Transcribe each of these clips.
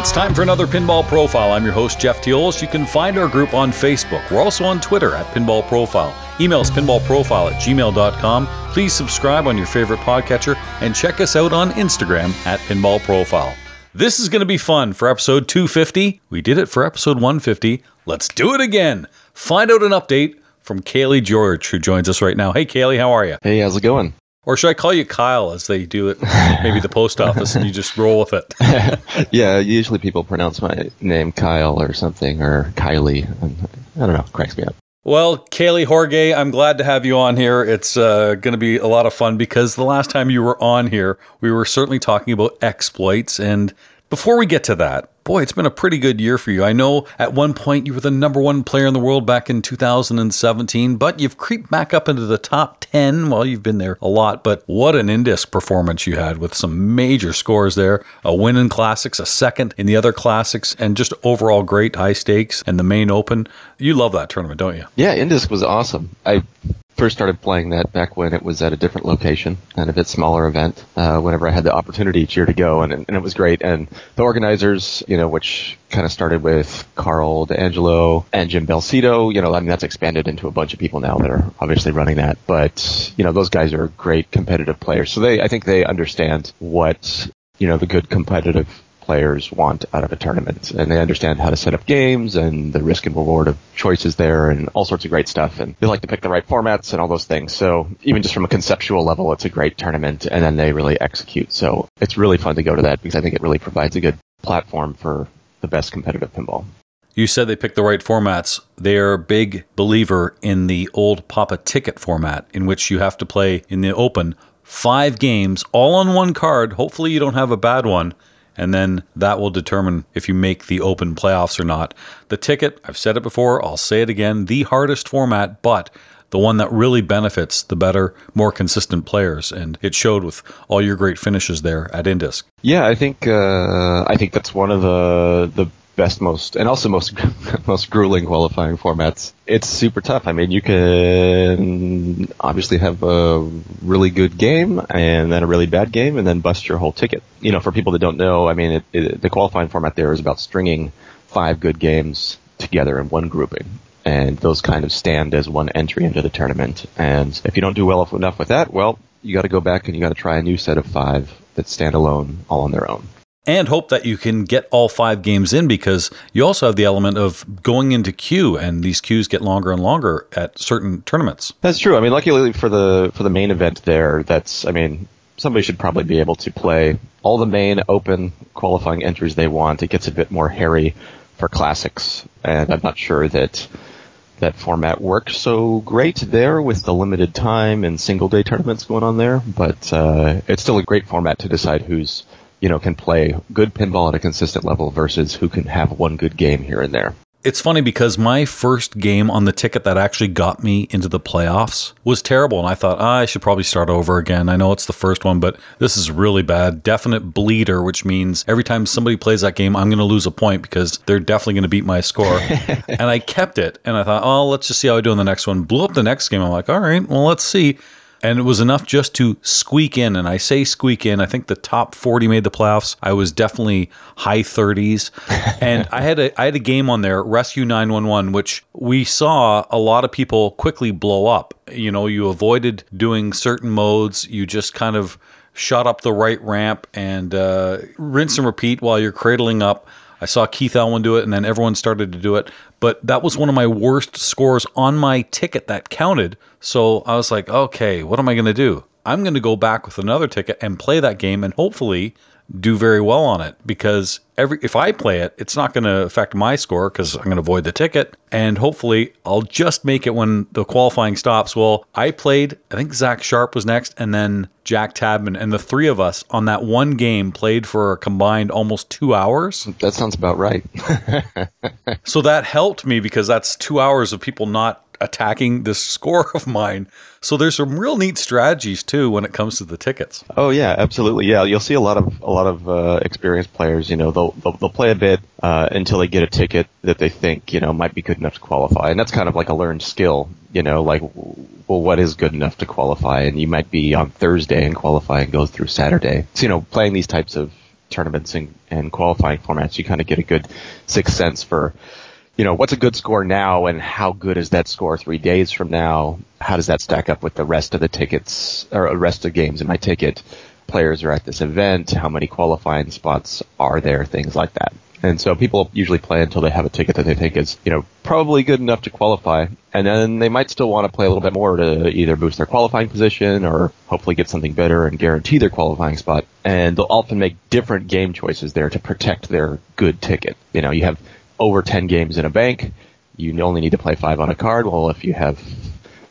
It's time for another Pinball Profile. I'm your host, Jeff Teolis. You can find our group on Facebook. We're also on Twitter at Pinball Profile. Email us pinballprofile at gmail.com. Please subscribe on your favorite podcatcher and check us out on Instagram at Pinball Profile. This is going to be fun for episode 250. We did it for episode 150. Let's do it again. Find out an update from Kayle George, who joins us right now. Hey, Kayle, how are you? Hey, how's it going? Or should I call you Kyle as they do it, maybe the post office, and you just roll with it? yeah, usually people pronounce my name Kyle or something, or Kylie. And I don't know, cracks me up. Well, Kayle George, I'm glad to have you on here. It's uh, going to be a lot of fun because the last time you were on here, we were certainly talking about exploits. And before we get to that, boy, it's been a pretty good year for you. I know at one point you were the number one player in the world back in 2017, but you've creeped back up into the top 10. Well, you've been there a lot, but what an Indisc performance you had with some major scores there. A win in classics, a second in the other classics, and just overall great high stakes and the main open. You love that tournament, don't you? Yeah, Indisc was awesome. I first started playing that back when it was at a different location and a bit smaller event. Uh, whenever I had the opportunity each year to go, and, and it was great. And the organizers, you know, which kind of started with Karl DeAngelo and Jim Belsito, you know, I mean that's expanded into a bunch of people now that are obviously running that. But you know, those guys are great competitive players, so they I think they understand what you know the good competitive players want out of a tournament. And they understand how to set up games and the risk and reward of choices there and all sorts of great stuff. And they like to pick the right formats and all those things. So even just from a conceptual level, it's a great tournament and then they really execute. So it's really fun to go to that because I think it really provides a good platform for the best competitive pinball. You said they picked the right formats. They're a big believer in the old Papa ticket format, in which you have to play in the open five games all on one card. Hopefully, you don't have a bad one and then that will determine if you make the open playoffs or not. The ticket, I've said it before, I'll say it again, the hardest format, but the one that really benefits the better, more consistent players, and it showed with all your great finishes there at Indisc. Yeah, I think uh, I think that's one of the the best, most, and also most most grueling qualifying formats. It's super tough. I mean, you can obviously have a really good game and then a really bad game, and then bust your whole ticket. You know, for people that don't know, I mean, it, it, the qualifying format there is about stringing five good games together in one grouping. And those kind of stand as one entry into the tournament. And if you don't do well enough with that, well, you got to go back and you got to try a new set of five that stand alone, all on their own and hope that you can get all five games in because you also have the element of going into queue and these queues get longer and longer at certain tournaments. That's true. I mean, luckily for the for the main event there, that's I mean, somebody should probably be able to play all the main open qualifying entries they want. It gets a bit more hairy for classics, and I'm not sure that that format works so great there with the limited time and single day tournaments going on there. But uh, it's still a great format to decide who's you know, can play good pinball at a consistent level versus who can have one good game here and there. It's funny because my first game on the ticket that actually got me into the playoffs was terrible. And I thought, oh, I should probably start over again. I know it's the first one, but this is really bad. Definite bleeder, which means every time somebody plays that game, I'm going to lose a point because they're definitely going to beat my score. and I kept it. And I thought, oh, let's just see how I do in the next one. Blew up the next game. I'm like, all right, well, let's see and it was enough just to squeak in. And I say squeak in. I think the top 40 made the playoffs. I was definitely high 30s, and I had a I had a game on there, Rescue 911, which we saw a lot of people quickly blow up. You know, you avoided doing certain modes. You just kind of shot up the right ramp and uh, rinse and repeat while you're cradling up. I saw Keith Elwin do it, and then everyone started to do it. But that was one of my worst scores on my ticket that counted. So I was like, okay, what am I going to do? I'm going to go back with another ticket and play that game and hopefully do very well on it because every if I play it, it's not going to affect my score because I'm going to avoid the ticket, and hopefully I'll just make it when the qualifying stops. Well, I played. I think Zach Sharpe was next, and then Jack Tabman, and the three of us on that one game played for a combined almost two hours. That sounds about right. so that helped me because that's two hours of people not attacking this score of mine. So there's some real neat strategies too when it comes to the tickets. Oh yeah, absolutely. Yeah, you'll see a lot of a lot of uh, experienced players. You know, they'll they'll, they'll play a bit uh, until they get a ticket that they think you know might be good enough to qualify, and that's kind of like a learned skill. You know, like well, what is good enough to qualify? And you might be on Thursday and qualify and go through Saturday. So you know, playing these types of tournaments and, and qualifying formats, you kind of get a good sixth sense for, you know, what's a good score now and how good is that score three days from now? How does that stack up with the rest of the tickets or rest of games in my ticket? Players are at this event. How many qualifying spots are there? Things like that. And so people usually play until they have a ticket that they think is, you know, probably good enough to qualify. And then they might still want to play a little bit more to either boost their qualifying position or hopefully get something better and guarantee their qualifying spot. And they'll often make different game choices there to protect their good ticket. You know, you have over 10 games in a bank. You only need to play five on a card. Well, if you have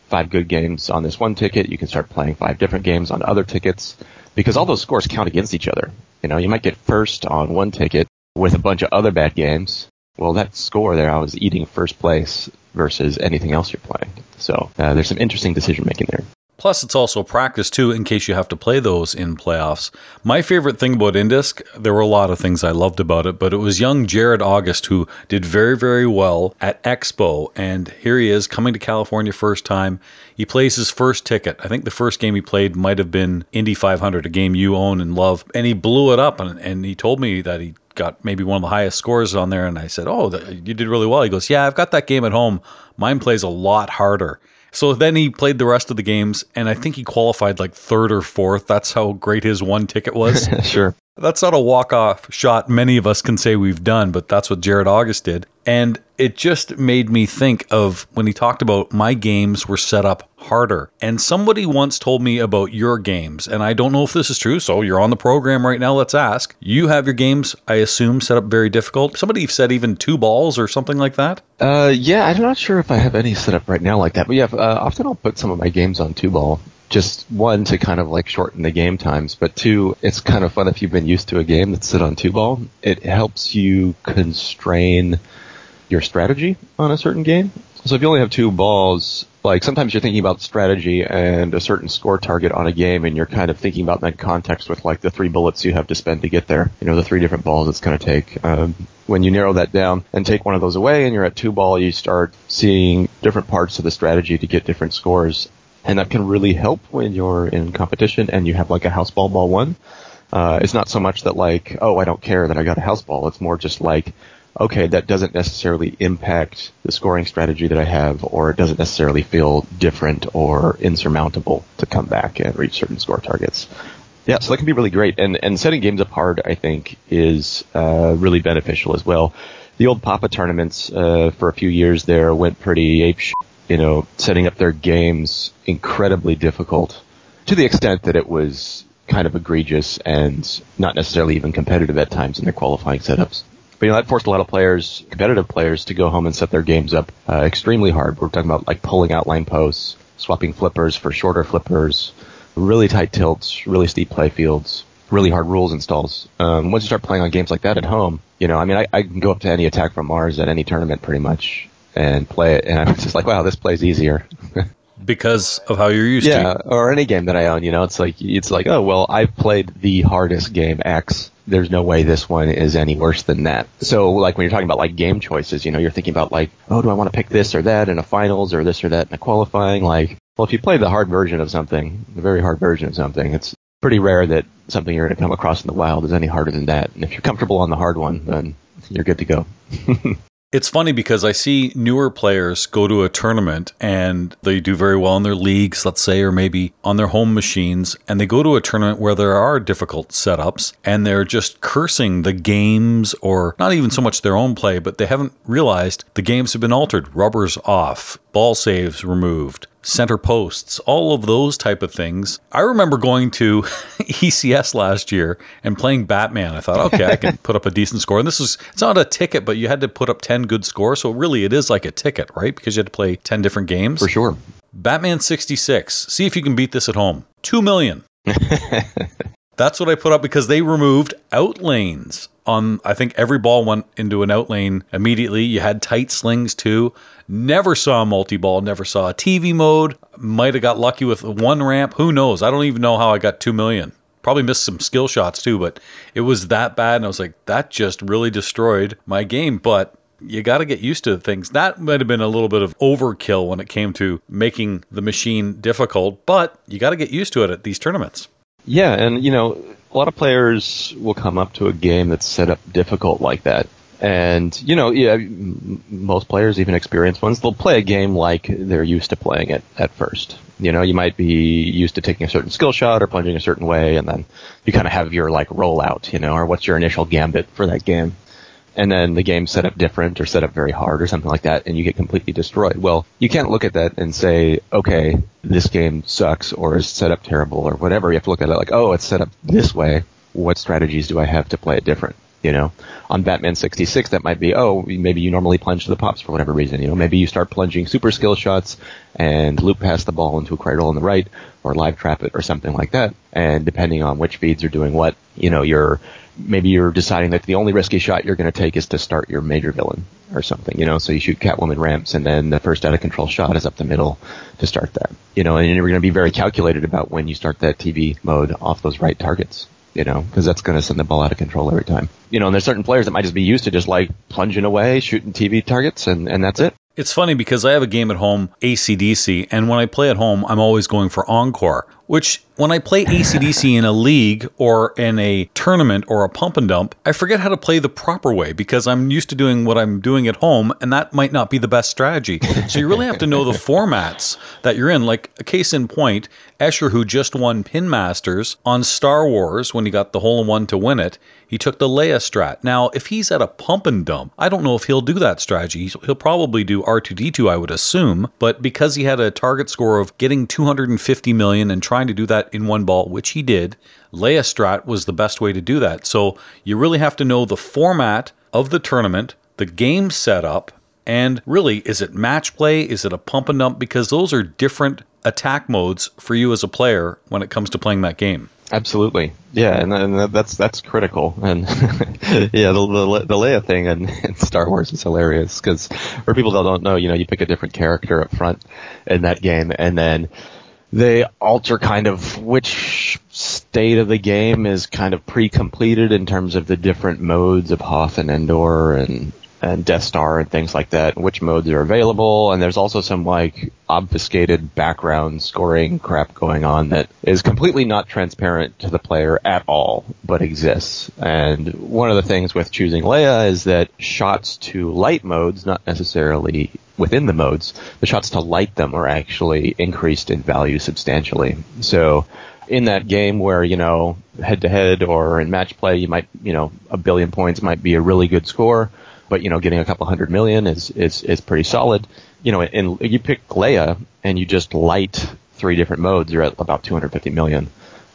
five good games on this one ticket, you can start playing five different games on other tickets because all those scores count against each other. You know, you might get first on one ticket with a bunch of other bad games, well, that score there, I was eating first place versus anything else you're playing. So uh, there's some interesting decision making there. Plus, it's also practice too, in case you have to play those in playoffs. My favorite thing about Indisc, there were a lot of things I loved about it, but it was young Jared August who did very, very well at Expo. And here he is coming to California first time. He plays his first ticket. I think the first game he played might have been Indy 500, a game you own and love. And he blew it up. And, and he told me that he got maybe one of the highest scores on there. And I said, Oh, you did really well. He goes, Yeah, I've got that game at home. Mine plays a lot harder. So then he played the rest of the games, and I think he qualified like third or fourth. That's how great his one ticket was. sure. That's not a walk off shot many of us can say we've done, but that's what Jared August did. And it just made me think of when he talked about my games were set up harder. And somebody once told me about your games, and I don't know if this is true, so you're on the program right now. Let's ask. You have your games, I assume, set up very difficult. Somebody said even two balls or something like that? Uh, yeah, I'm not sure if I have any set up right now like that, but yeah, uh, often I'll put some of my games on two ball just one to kind of like shorten the game times, but two, it's kind of fun if you've been used to a game that's sit on two ball. It helps you constrain your strategy on a certain game. So if you only have two balls, like sometimes you're thinking about strategy and a certain score target on a game and you're kind of thinking about that context with like the three bullets you have to spend to get there. You know, the three different balls it's going to take. Um, when you narrow that down and take one of those away and you're at two ball, you start seeing different parts of the strategy to get different scores and that can really help when you're in competition and you have like a house ball ball one. Uh, it's not so much that like, oh, I don't care that I got a house ball. It's more just like, okay, that doesn't necessarily impact the scoring strategy that I have, or it doesn't necessarily feel different or insurmountable to come back and reach certain score targets. Yeah, so that can be really great. And and setting games up hard, I think, is uh, really beneficial as well. The old Papa tournaments uh, for a few years there went pretty ape you know, setting up their games incredibly difficult to the extent that it was kind of egregious and not necessarily even competitive at times in their qualifying setups. But you know, that forced a lot of players, competitive players, to go home and set their games up uh, extremely hard. We're talking about like pulling out line posts, swapping flippers for shorter flippers, really tight tilts, really steep play fields, really hard rules installs. Um, once you start playing on games like that at home, you know, I mean, I, I can go up to any attack from Mars at any tournament pretty much and play it, and I was just like, wow, this plays easier. because of how you're used yeah, to. Yeah, or any game that I own, you know, it's like it's like, oh well, I've played the hardest game X. There's no way this one is any worse than that. So like when you're talking about like game choices, you know, you're thinking about like, oh, do I want to pick this or that in a finals or this or that in a qualifying? Like, well, if you play the hard version of something, the very hard version of something, it's pretty rare that something you're going to come across in the wild is any harder than that. And if you're comfortable on the hard one, then you're good to go. It's funny because I see newer players go to a tournament and they do very well in their leagues, let's say, or maybe on their home machines, and they go to a tournament where there are difficult setups and they're just cursing the games or not even so much their own play, but they haven't realized the games have been altered. Rubbers off, ball saves removed, center posts, all of those type of things. I remember going to ECS last year and playing Batman. I thought, okay, I can put up a decent score. And this is it's not a ticket, but you had to put up 10 good scores. So really it is like a ticket, right? Because you had to play 10 different games. For sure. Batman 66. See if you can beat this at home. 2 million. That's what I put up because they removed out lanes on I think every ball went into an out lane immediately. You had tight slings too. Never saw a multi ball, never saw a TV mode. Might have got lucky with one ramp. Who knows? I don't even know how I got 2 million. Probably missed some skill shots too, but it was that bad. And I was like, that just really destroyed my game. But you got to get used to things. That might have been a little bit of overkill when it came to making the machine difficult, but you got to get used to it at these tournaments. Yeah, and you know, a lot of players will come up to a game that's set up difficult like that. And, you know, yeah, most players, even experienced ones, they'll play a game like they're used to playing it at first. You know, you might be used to taking a certain skill shot or plunging a certain way, and then you kind of have your, like, rollout, you know, or what's your initial gambit for that game and then the game's set up different or set up very hard or something like that, and you get completely destroyed. Well, you can't look at that and say, okay, this game sucks or is set up terrible or whatever. You have to look at it like, oh, it's set up this way. What strategies do I have to play it different? You know, on Batman 66, that might be, oh, maybe you normally plunge to the pops for whatever reason. You know, maybe you start plunging super skill shots and loop past the ball into a cradle on the right or live trap it or something like that. And depending on which feeds are doing what, you know, you're maybe you're deciding that the only risky shot you're going to take is to start your major villain or something, you know, so you shoot Catwoman ramps and then the first out of control shot is up the middle to start that, you know, and you're going to be very calculated about when you start that TV mode off those right targets, you know, because that's going to send the ball out of control every time. You know, and there's certain players that might just be used to just like plunging away, shooting TV targets and, and that's it. It's funny because I have a game at home, ACDC, and when I play at home, I'm always going for Encore, which when I play ACDC in a league or in a tournament or a pump and dump, I forget how to play the proper way because I'm used to doing what I'm doing at home, and that might not be the best strategy. So you really have to know the formats that you're in. Like a case in point, Escher, who just won Pin Masters on Star Wars when he got the hole in one to win it, he took the Leia strat. Now, if he's at a pump and dump, I don't know if he'll do that strategy. He'll probably do R2D2, I would assume, but because he had a target score of getting 250 million and trying to do that in one ball, which he did, Leia strat was the best way to do that. So you really have to know the format of the tournament, the game setup, and really, is it match play? Is it a pump and dump? Because those are different attack modes for you as a player when it comes to playing that game. Absolutely, yeah, and, and that's that's critical. And yeah, the, the, the Leia thing in, in Star Wars is hilarious because for people that don't know, you know, you pick a different character up front in that game, and then they alter kind of which state of the game is kind of pre-completed in terms of the different modes of Hoth and Endor and and Death Star and things like that, which modes are available, and there's also some like obfuscated background scoring crap going on that is completely not transparent to the player at all, but exists. And one of the things with choosing Leia is that shots to light modes, not necessarily within the modes, the shots to light them are actually increased in value substantially. So in that game where, you know, head to head or in match play, you might, you know, a billion points might be a really good score, but, you know, getting a couple hundred million is, is, is pretty solid. You know, and you pick Leia and you just light three different modes, you're at about 250 million.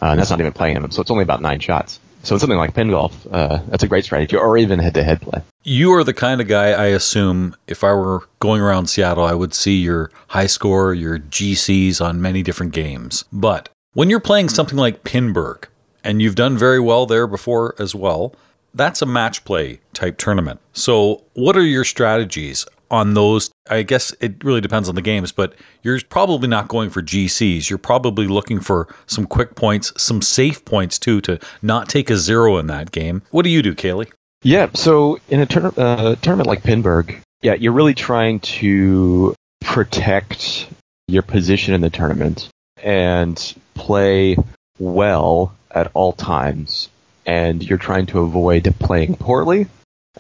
Uh, and that's not even playing them. So it's only about nine shots. So in something like pin golf, uh, that's a great strategy, or even head-to-head play. You are the kind of guy I assume if I were going around Seattle, I would see your high score, your GCs on many different games. But when you're playing something like Pinburgh, and you've done very well there before as well, that's a match play type tournament. So, what are your strategies on those? I guess it really depends on the games, but you're probably not going for GCs. You're probably looking for some quick points, some safe points too, to not take a zero in that game. What do you do, Kayle? Yeah, so in a tur- uh, tournament like Pinburgh, yeah, you're really trying to protect your position in the tournament and play well at all times and you're trying to avoid playing poorly.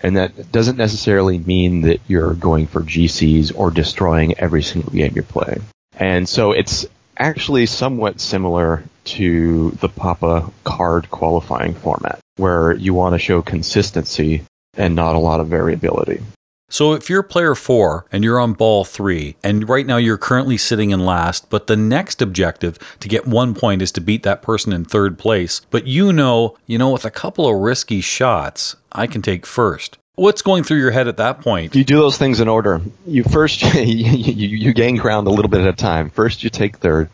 And that doesn't necessarily mean that you're going for GCs or destroying every single game you're playing. And so it's actually somewhat similar to the Papa card qualifying format, where you want to show consistency and not a lot of variability. So if you're player four and you're on ball three, and right now you're currently sitting in last, but the next objective to get one point is to beat that person in third place, but you know, you know, with a couple of risky shots, I can take first. What's going through your head at that point? You do those things in order. You first you, you, gain ground a little bit at a time. First you take third,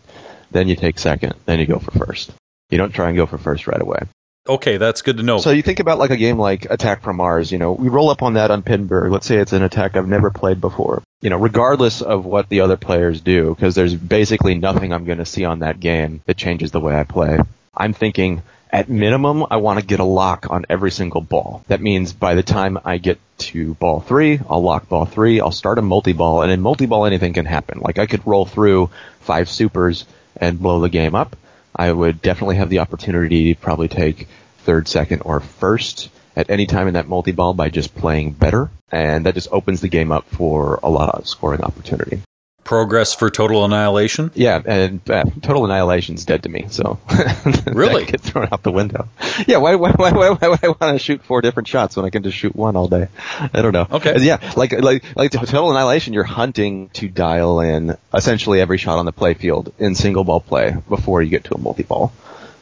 then you take second, then you go for first. You don't try and go for first right away. Okay, that's good to know. So you think about like a game like Attack from Mars, you know, we roll up on that on Pinburgh. Let's say it's an attack I've never played before. You know, regardless of what the other players do, because there's basically nothing I'm going to see on that game that changes the way I play. I'm thinking, at minimum, I want to get a lock on every single ball. That means by the time I get to ball three, I'll lock ball three, I'll start a multi-ball, and in multi-ball anything can happen. Like I could roll through five supers and blow the game up I would definitely have the opportunity to probably take third, second, or first at any time in that multi-ball by just playing better. And that just opens the game up for a lot of scoring opportunity. Progress for total annihilation? Yeah, and uh, total annihilation's dead to me, so really get thrown out the window. Yeah, why why why why, why would I want to shoot four different shots when I can just shoot one all day? I don't know. Okay. Yeah, like like like total annihilation, you're hunting to dial in essentially every shot on the playfield in single ball play before you get to a multi ball.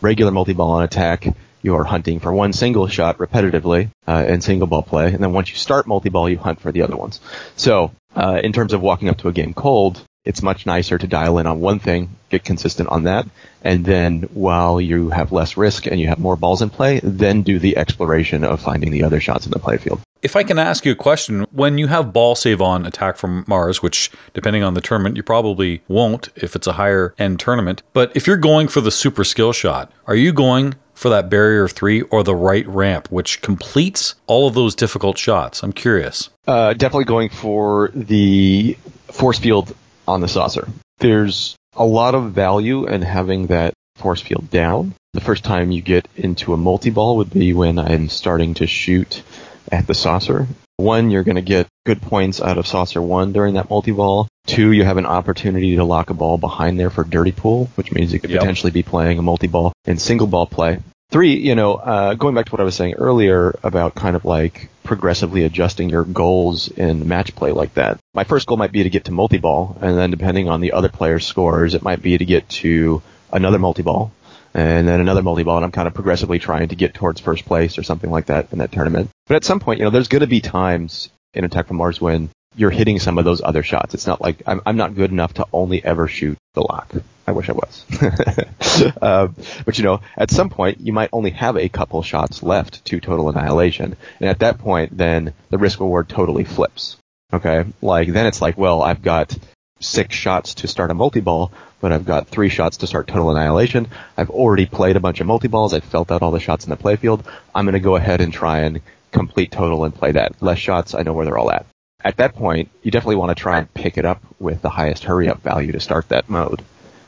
Regular multi ball on attack, you are hunting for one single shot repetitively uh, in single ball play, and then once you start multi ball, you hunt for the other ones. So, uh, in terms of walking up to a game cold, it's much nicer to dial in on one thing, get consistent on that, and then while you have less risk and you have more balls in play, then do the exploration of finding the other shots in the playfield. If I can ask you a question, when you have ball save on attack from Mars, which depending on the tournament, you probably won't if it's a higher end tournament, but if you're going for the super skill shot, are you going for that barrier three or the right ramp, which completes all of those difficult shots? I'm curious. Uh, definitely going for the force field on the saucer. There's a lot of value in having that force field down. The first time you get into a multi-ball would be when I'm starting to shoot at the saucer. One, you're going to get good points out of saucer one during that multi-ball. Two, you have an opportunity to lock a ball behind there for dirty pool, which means you could yep. potentially be playing a multi-ball and single ball play. Three, you know, uh, going back to what I was saying earlier about kind of like progressively adjusting your goals in match play like that. My first goal might be to get to multi-ball, and then depending on the other player's scores, it might be to get to another multi-ball, and then another multi-ball, and I'm kind of progressively trying to get towards first place or something like that in that tournament. But at some point, you know, there's going to be times in Attack from Mars when you're hitting some of those other shots. It's not like I'm, I'm not good enough to only ever shoot the lock. I wish I was. uh, but you know, at some point, you might only have a couple shots left to total annihilation. And at that point, then the risk reward totally flips. Okay? Like, then it's like, well, I've got six shots to start a multi-ball, but I've got three shots to start total annihilation. I've already played a bunch of multi-balls. I've felt out all the shots in the playfield. I'm going to go ahead and try and complete total and play that. Less shots, I know where they're all at at that point, you definitely want to try and pick it up with the highest hurry up value to start that mode.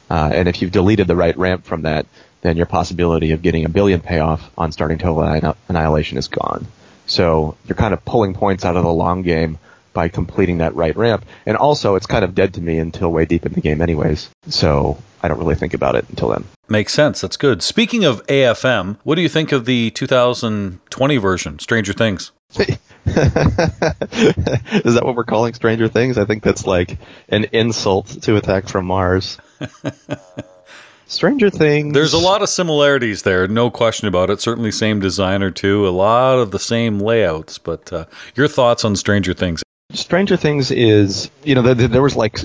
Uh, and if you've deleted the right ramp from that, then your possibility of getting a billion payoff on starting total annihilation is gone. So you're kind of pulling points out of the long game by completing that right ramp. And also, it's kind of dead to me until way deep in the game, anyways. So I don't really think about it until then. Makes sense. That's good. Speaking of AFM, what do you think of the 2020 version, Stranger Things? Is that what we're calling Stranger Things? I think that's like an insult to Attack from Mars. Stranger Things. There's a lot of similarities there, no question about it. Certainly, same designer too. A lot of the same layouts. But uh, your thoughts on Stranger Things? Stranger Things is, you know, there, there was like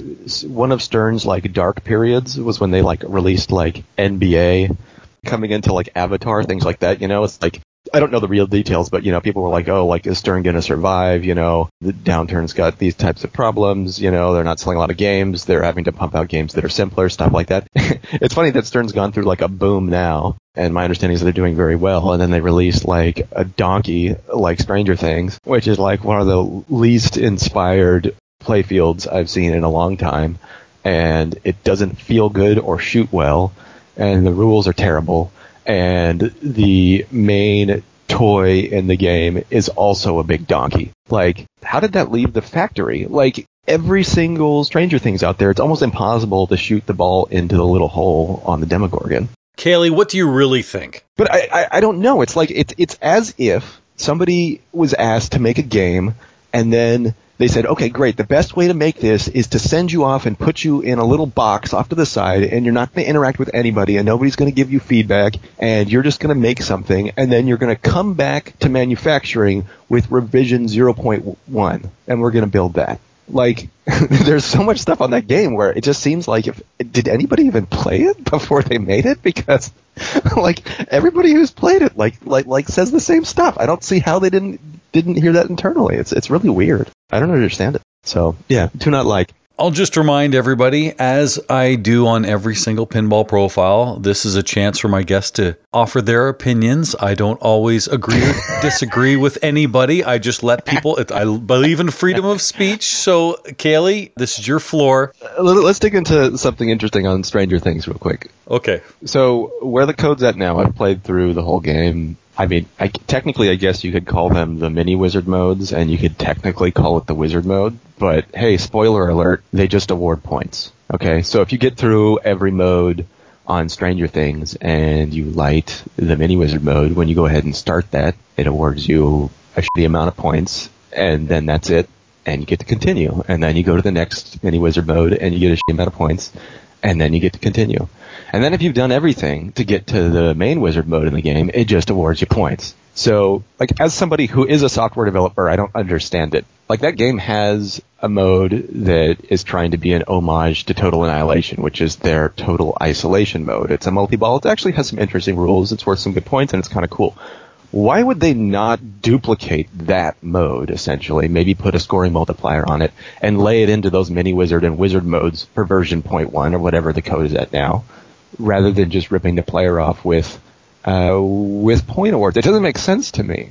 one of Stern's like dark periods was when they like released like NBA coming into like Avatar, things like that. You know, it's like I don't know the real details, but you know, people were like, "Oh, like is Stern going to survive?" You know, the downturn's got these types of problems. You know, they're not selling a lot of games. They're having to pump out games that are simpler, stuff like that. it's funny that Stern's gone through like a boom now, and my understanding is they're doing very well. And then they released like a donkey like Stranger Things, which is like one of the least inspired playfields I've seen in a long time, and it doesn't feel good or shoot well, and the rules are terrible and the main toy in the game is also a big donkey. Like, how did that leave the factory? Like, every single Stranger Things out there, it's almost impossible to shoot the ball into the little hole on the Demogorgon. Kayle, what do you really think? But I, I, I don't know. It's like, it's, it's as if somebody was asked to make a game and then they said, okay, great. The best way to make this is to send you off and put you in a little box off to the side, and you're not going to interact with anybody, and nobody's going to give you feedback, and you're just going to make something, and then you're going to come back to manufacturing with revision 0.1, and we're going to build that. Like, there's so much stuff on that game where it just seems like if did anybody even play it before they made it? Because like everybody who's played it like like like says the same stuff. I don't see how they didn't didn't hear that internally. It's it's really weird. I don't understand it. So yeah, do not like. I'll just remind everybody, as I do on every single pinball profile, this is a chance for my guests to offer their opinions. I don't always agree or disagree with anybody. I just let people, I believe in freedom of speech. So, Kayle, this is your floor. Uh, let's dig into something interesting on Stranger Things real quick. Okay. So, where the code's at now, I've played through the whole game. I mean, I, technically, I guess you could call them the mini wizard modes, and you could technically call it the wizard mode. But hey, spoiler alert, they just award points. Okay, so if you get through every mode on Stranger Things and you light the mini wizard mode, when you go ahead and start that, it awards you a shitty amount of points, and then that's it, and you get to continue. And then you go to the next mini wizard mode, and you get a shitty amount of points, and then you get to continue. And then if you've done everything to get to the main wizard mode in the game, it just awards you points. So, like, as somebody who is a software developer, I don't understand it. Like, that game has a mode that is trying to be an homage to Total Annihilation, which is their total isolation mode. It's a multi-ball. It actually has some interesting rules. It's worth some good points, and it's kind of cool. Why would they not duplicate that mode, essentially? Maybe put a scoring multiplier on it and lay it into those mini wizard and wizard modes for version 0.1 or whatever the code is at now rather than just ripping the player off with uh, with point awards. It doesn't make sense to me.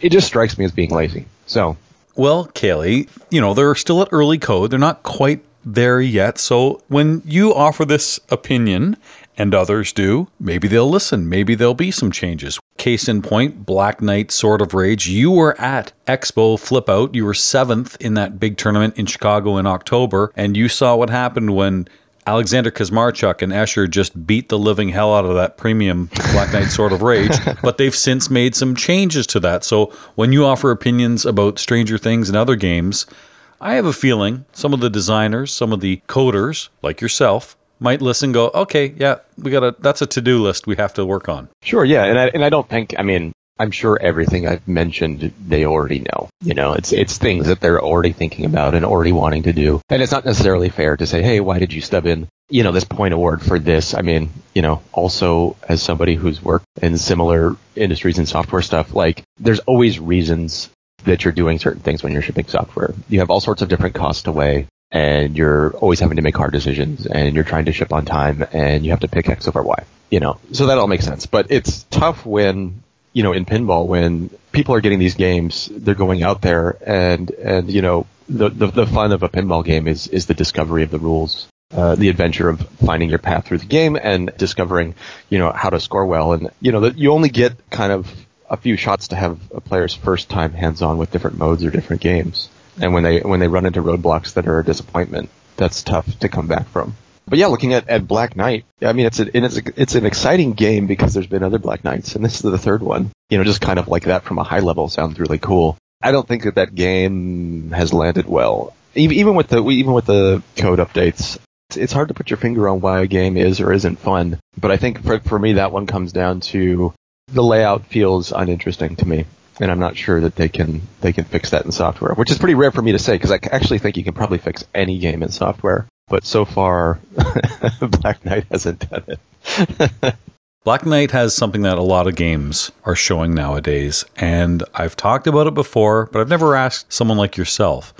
It just strikes me as being lazy. So, well, Kayle, you know they're still at early code. They're not quite there yet. So when you offer this opinion and others do, maybe they'll listen. Maybe there'll be some changes. Case in point, Black Knight Sword of Rage. You were at Expo Flip Out. You were seventh in that big tournament in Chicago in October, and you saw what happened when Alexander Kazmarchuk and Escher just beat the living hell out of that premium Black Knight Sword of Rage, but they've since made some changes to that. So when you offer opinions about Stranger Things and other games, I have a feeling some of the designers, some of the coders, like yourself, might listen go, okay, yeah, we got a that's a to-do list we have to work on. Sure, yeah, and I and I don't think I mean I'm sure everything I've mentioned they already know. You know, it's it's things that they're already thinking about and already wanting to do. And it's not necessarily fair to say, "Hey, why did you stub in, you know, this point award for this?" I mean, you know, also as somebody who's worked in similar industries and software stuff, like there's always reasons that you're doing certain things when you're shipping software. You have all sorts of different costs to weigh and you're always having to make hard decisions and you're trying to ship on time and you have to pick X over Y. You know, so that all makes sense. But it's tough when you know, in pinball when people are getting these games, they're going out there and, and, you know, the, the, the fun of a pinball game is, is the discovery of the rules. Uh, the adventure of finding your path through the game and discovering, you know, how to score well. And, you know, that you only get kind of a few shots to have a player's first time hands on with different modes or different games. And when they, when they run into roadblocks that are a disappointment, that's tough to come back from. But yeah, looking at, at Black Knight, I mean, it's a, it's a, it's an exciting game because there's been other Black Knights, and this is the third one. You know, just kind of like that from a high level sounds really cool. I don't think that that game has landed well. Even with the even with the code updates, it's hard to put your finger on why a game is or isn't fun. But I think for, for me, that one comes down to the layout feels uninteresting to me, and I'm not sure that they can they can fix that in software, which is pretty rare for me to say because I actually think you can probably fix any game in software. But so far, Black Knight hasn't done it. Black Knight has something that a lot of games are showing nowadays, and I've talked about it before, but I've never asked someone like yourself.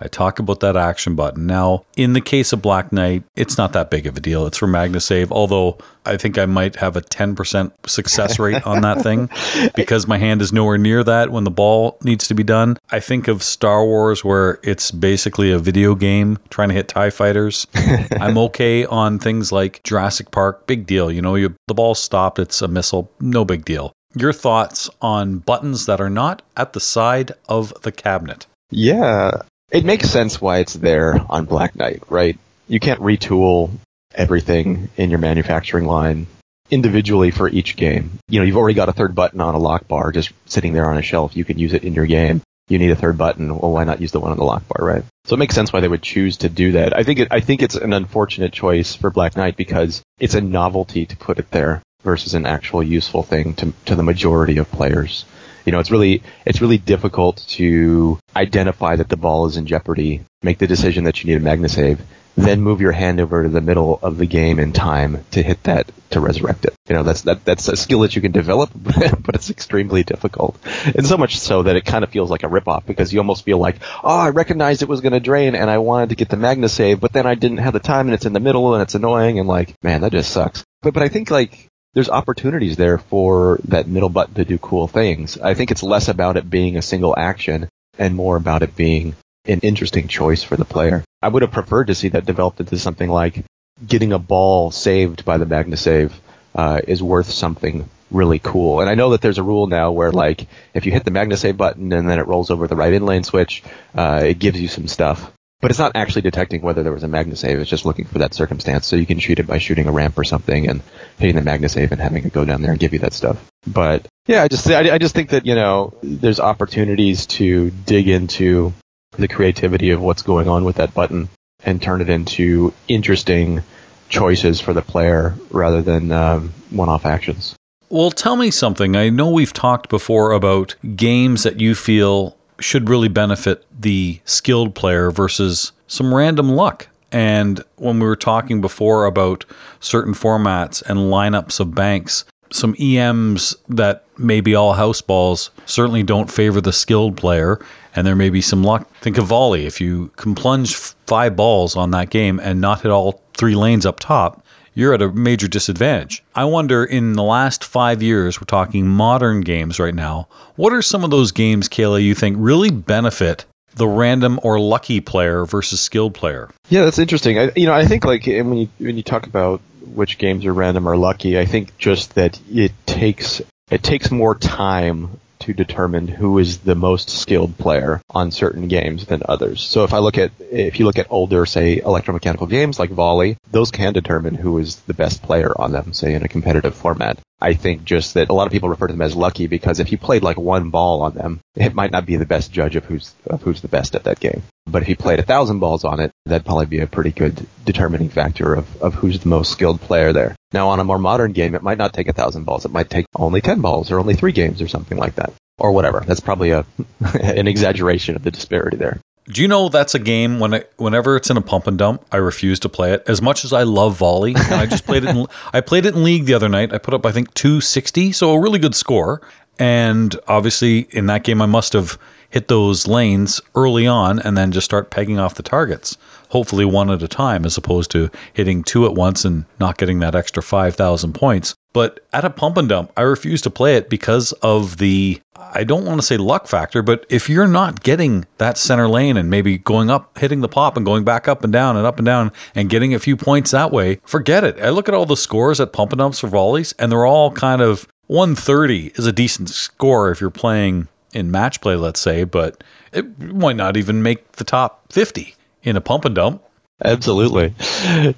I talk about that action button. Now, in the case of Black Knight, it's not that big of a deal. It's for MagnaSave, although I think I might have a 10% success rate on that thing because my hand is nowhere near that when the ball needs to be done. I think of Star Wars where it's basically a video game trying to hit TIE fighters. I'm okay on things like Jurassic Park, big deal. You know, you, the ball stopped, it's a missile, no big deal. Your thoughts on buttons that are not at the side of the cabinet? Yeah, it makes sense why it's there on Black Knight, right? You can't retool everything in your manufacturing line individually for each game. You know, you've already got a third button on a lock bar just sitting there on a shelf. You can use it in your game. You need a third button. Well, why not use the one on the lock bar, right? So it makes sense why they would choose to do that. I think it, I think it's an unfortunate choice for Black Knight because it's a novelty to put it there versus an actual useful thing to, to the majority of players You know, it's really it's really difficult to identify that the ball is in jeopardy, make the decision that you need a magna save, then move your hand over to the middle of the game in time to hit that to resurrect it. You know, that's that that's a skill that you can develop, but it's extremely difficult. And so much so that it kind of feels like a ripoff because you almost feel like, oh, I recognized it was going to drain and I wanted to get the Magna save, but then I didn't have the time and it's in the middle and it's annoying and like, man, that just sucks. But but I think like there's opportunities there for that middle button to do cool things. I think it's less about it being a single action and more about it being an interesting choice for the player. I would have preferred to see that developed into something like getting a ball saved by the Magna Save uh, is worth something really cool. And I know that there's a rule now where like if you hit the Magna Save button and then it rolls over the right in lane switch, uh, it gives you some stuff. But it's not actually detecting whether there was a Magna Save. It's just looking for that circumstance. So you can shoot it by shooting a ramp or something and hitting the Magna Save and having it go down there and give you that stuff. But yeah, I just I, I just think that you know there's opportunities to dig into the creativity of what's going on with that button and turn it into interesting choices for the player rather than um, one-off actions. Well, tell me something. I know we've talked before about games that you feel should really benefit the skilled player versus some random luck. And when we were talking before about certain formats and lineups of banks, some EMs that may be all house balls certainly don't favor the skilled player, and there may be some luck. Think of volley. If you can plunge five balls on that game and not hit all three lanes up top, you're at a major disadvantage. I wonder in the last five years, we're talking modern games right now, what are some of those games, Kayla, you think really benefit the random or lucky player versus skilled player? Yeah, that's interesting. I, you know, I think like when you when you talk about which games are random or lucky. I think just that it takes it takes more time to determine who is the most skilled player on certain games than others. So if I look at if you look at older, say, electromechanical games like volley, those can determine who is the best player on them, say in a competitive format. I think just that a lot of people refer to them as lucky because if you played like one ball on them, it might not be the best judge of who's of who's the best at that game. But if you played a thousand balls on it, that'd probably be a pretty good determining factor of, of who's the most skilled player there. Now on a more modern game, it might not take a thousand balls. It might take only ten balls or only three games or something like that. Or whatever. That's probably a an exaggeration of the disparity there. Do you know that's a game when whenever it's in a pump and dump, I refuse to play it. As much as I love volley, and I just played it. In, I played it in league the other night. I put up I think 260, so a really good score. And obviously, in that game, I must have hit those lanes early on and then just start pegging off the targets. Hopefully, one at a time, as opposed to hitting two at once and not getting that extra 5,000 points. But at a pump and dump, I refuse to play it because of the, I don't want to say luck factor, but if you're not getting that center lane and maybe going up, hitting the pop and going back up and down and up and down and getting a few points that way, forget it. I look at all the scores at pump and dumps for volleys and they're all kind of 130 is a decent score if you're playing in match play, let's say, but it might not even make the top 50 in a pump and dump. Absolutely.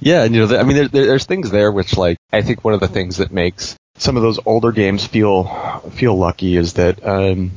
Yeah, and you know, I mean, there, there's things there which, like, I think one of the things that makes some of those older games feel feel lucky is that, um,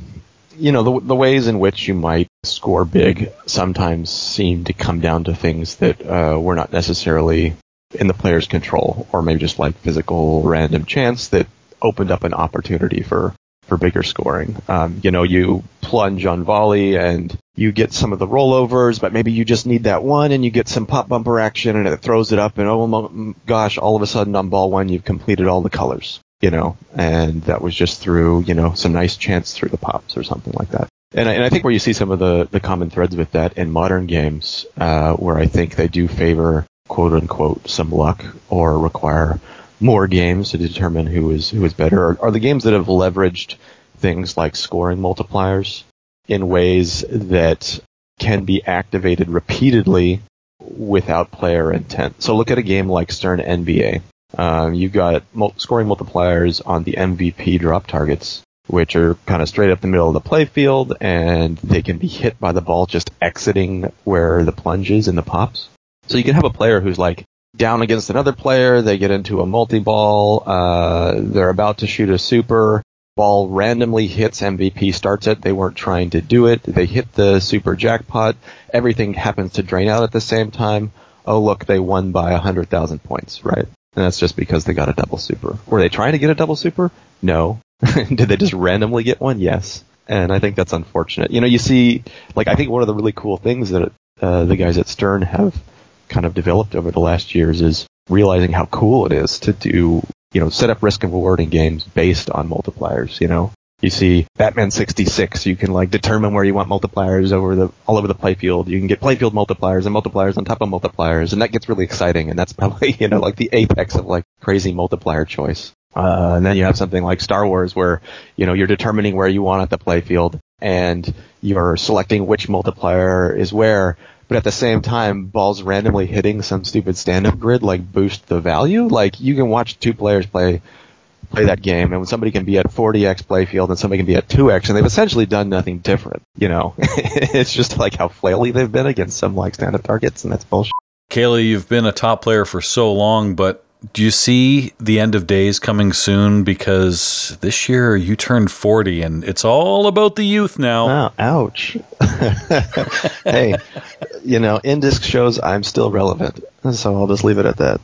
you know, the, the ways in which you might score big sometimes seem to come down to things that uh, were not necessarily in the player's control, or maybe just like physical random chance that opened up an opportunity for for bigger scoring. Um, you know, you plunge on volley and you get some of the rollovers, but maybe you just need that one and you get some pop bumper action and it throws it up and oh my, gosh, all of a sudden on ball one you've completed all the colors, you know, and that was just through, you know, some nice chance through the pops or something like that. And I, and I think where you see some of the, the common threads with that in modern games, uh, where I think they do favor quote unquote some luck or require more games to determine who is who is better are, are the games that have leveraged things like scoring multipliers in ways that can be activated repeatedly without player intent. So look at a game like Stern NBA. Um, you've got mul- scoring multipliers on the MVP drop targets, which are kind of straight up the middle of the playfield, and they can be hit by the ball just exiting where the plunge is in the pops. So you can have a player who's like down against another player. They get into a multi-ball. Uh, they're about to shoot a super. Ball randomly hits MVP, starts it. They weren't trying to do it. They hit the super jackpot. Everything happens to drain out at the same time. Oh, look, they won by 100,000 points, right? And that's just because they got a double super. Were they trying to get a double super? No. Did they just randomly get one? Yes. And I think that's unfortunate. You know, you see, like, I think one of the really cool things that uh, the guys at Stern have kind of developed over the last years is realizing how cool it is to do, you know, set up risk and reward in games based on multipliers, you know? You see Batman 66, you can like determine where you want multipliers over the, all over the playfield. You can get playfield multipliers and multipliers on top of multipliers, and that gets really exciting, and that's probably, you know, like the apex of like crazy multiplier choice. Uh, and then you have something like Star Wars where, you know, you're determining where you want at the playfield and you're selecting which multiplier is where, but at the same time, balls randomly hitting some stupid stand-up grid like boost the value. Like you can watch two players play play that game, and when somebody can be at 40x playfield and somebody can be at 2x, and they've essentially done nothing different. You know, it's just like how flaily they've been against some like stand-up targets, and that's bullshit. Kayle, you've been a top player for so long, but do you see the end of days coming soon? Because this year you turned 40 and it's all about the youth now. Oh, ouch. hey, you know, Indisc shows I'm still relevant. So I'll just leave it at that.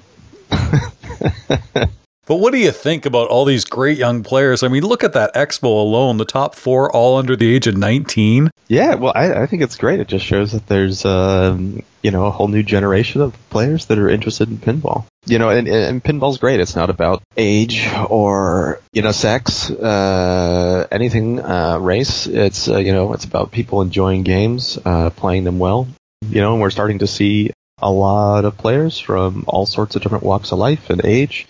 But what do you think about all these great young players? I mean, look at that expo alone, the top four all under the age of 19. Yeah, well, I, I think it's great. It just shows that there's, um, you know, a whole new generation of players that are interested in pinball. You know, and, and pinball's great. It's not about age or, you know, sex, uh, anything, uh, race. It's, uh, you know, it's about people enjoying games, uh, playing them well. You know, and we're starting to see a lot of players from all sorts of different walks of life and age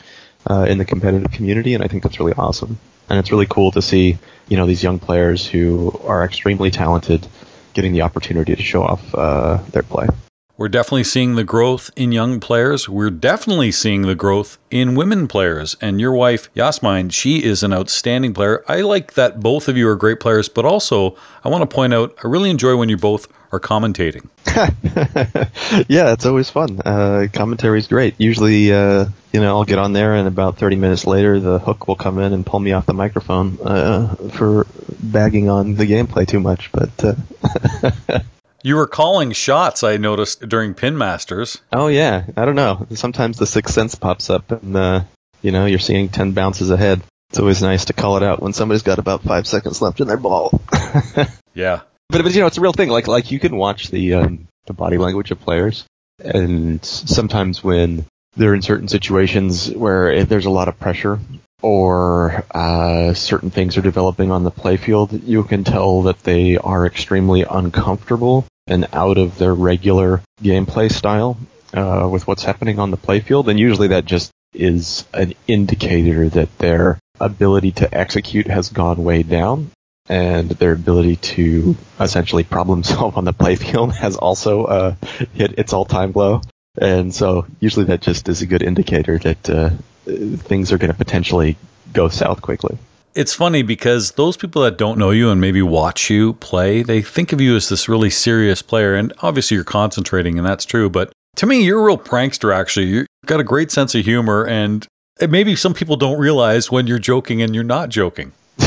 uh, in the competitive community, and I think that's really awesome. And it's really cool to see, you know, these young players who are extremely talented getting the opportunity to show off uh, their play. We're definitely seeing the growth in young players. We're definitely seeing the growth in women players. And your wife, Yasmine, she is an outstanding player. I like that both of you are great players, but also I want to point out I really enjoy when you both are commentating. yeah, it's always fun. Uh, commentary is great. Usually, uh, you know, I'll get on there, and about 30 minutes later, the hook will come in and pull me off the microphone uh, for bagging on the gameplay too much. But uh, you were calling shots, I noticed during Pin Masters. Oh yeah, I don't know. Sometimes the sixth sense pops up, and uh, you know, you're seeing 10 bounces ahead. It's always nice to call it out when somebody's got about five seconds left in their ball. yeah, but but you know, it's a real thing. Like like you can watch the um, the body language of players, and sometimes when they're in certain situations where there's a lot of pressure or uh, certain things are developing on the playfield, you can tell that they are extremely uncomfortable and out of their regular gameplay style uh, with what's happening on the playfield. And usually that just is an indicator that their ability to execute has gone way down and their ability to essentially problem solve on the playfield has also uh, hit its all-time low. And so usually that just is a good indicator that uh, things are going to potentially go south quickly. It's funny because those people that don't know you and maybe watch you play, they think of you as this really serious player. And obviously you're concentrating, and that's true. But to me, you're a real prankster, actually. You've got a great sense of humor. And maybe some people don't realize when you're joking and you're not joking.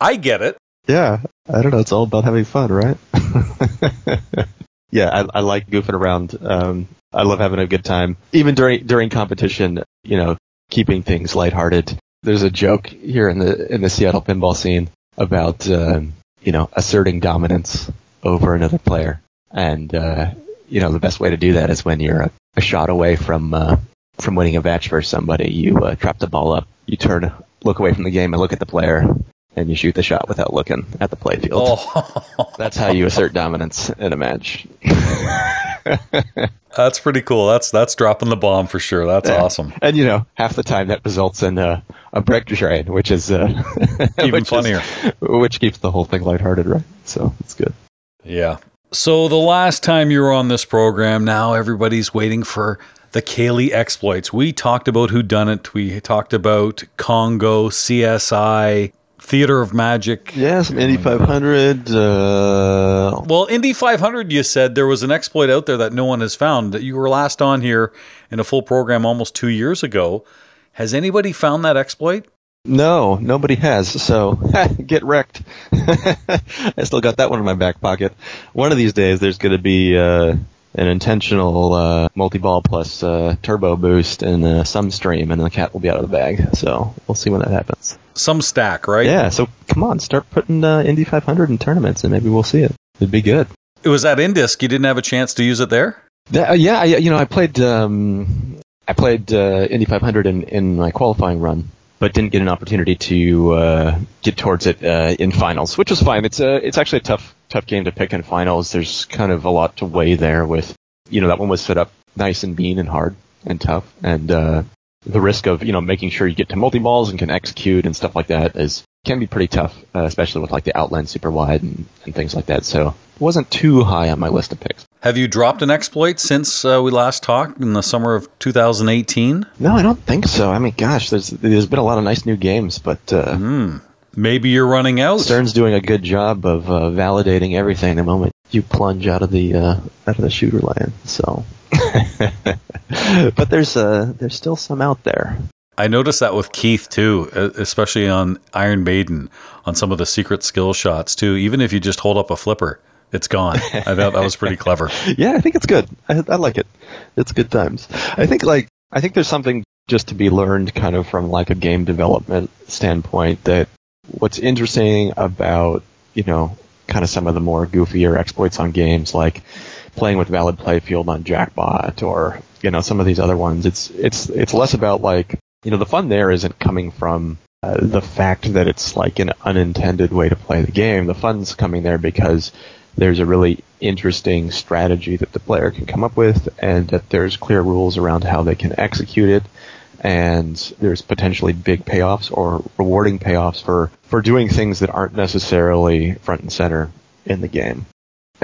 I get it. Yeah, I don't know. It's all about having fun, right? yeah, I, I, like goofing around. Um, I love having a good time, even during during competition. You know, keeping things lighthearted. There's a joke here in the in the Seattle pinball scene about um, you know asserting dominance over another player, and uh, you know the best way to do that is when you're a, a shot away from uh, from winning a match for somebody. You uh, drop the ball up, you turn look away from the game and look at the player, and you shoot the shot without looking at the playfield. Oh. That's how you assert dominance in a match. that's pretty cool. That's that's dropping the bomb for sure. That's yeah. awesome. And you know, half the time that results in uh, a break train, which is uh, even which funnier, is, which keeps the whole thing lighthearted, right? So it's good. Yeah. So the last time you were on this program, now everybody's waiting for the Kayle exploits. We talked about Who Dunnit. We talked about Congo, CSI, Theater of Magic. Yeah, some Indy 500. Uh... Well, Indy 500, you said there was an exploit out there that no one has found. That you were last on here in a full program almost two years ago. Has anybody found that exploit? No, nobody has. So get wrecked. I still got that one in my back pocket. One of these days, there's going to be. Uh, an intentional uh, multi-ball plus uh, turbo boost and uh, some stream, and the cat will be out of the bag. So we'll see when that happens. Some stack, right? Yeah. So come on, start putting uh, Indy 500 in tournaments, and maybe we'll see it. It'd be good. It was at Indisc. You didn't have a chance to use it there. That, uh, yeah, I, you know, I played um, I played uh, Indy 500 in, in my qualifying run, but didn't get an opportunity to uh, get towards it uh, in finals, which was fine. It's a it's actually a tough tough game to pick in finals. There's kind of a lot to weigh there. With you know that one was set up nice and mean and hard and tough, and uh, the risk of you know making sure you get to multi balls and can execute and stuff like that is can be pretty tough, uh, especially with like the outlane super wide and, and things like that. So it wasn't too high on my list of picks. Have you dropped an exploit since uh, we last talked in the summer of 2018? No, I don't think so. I mean, gosh, there's there's been a lot of nice new games, but uh, mm, maybe you're running out. Stern's doing a good job of uh, validating everything the moment you plunge out of the uh, out of the shooter lane. So, but there's uh, there's still some out there. I noticed that with Keith too, especially on Iron Maiden, on some of the secret skill shots too. Even if you just hold up a flipper, it's gone. I thought that was pretty clever. yeah, I think it's good. I, I like it. It's good times. I think like I think there's something just to be learned kind of from like a game development standpoint that what's interesting about you know kind of some of the more goofier exploits on games like playing with valid playfield on Jackbot or you know some of these other ones. It's it's it's less about like you know, the fun there isn't coming from uh, the fact that it's like an unintended way to play the game. The fun's coming there because there's a really interesting strategy that the player can come up with and that there's clear rules around how they can execute it and there's potentially big payoffs or rewarding payoffs for, for doing things that aren't necessarily front and center in the game.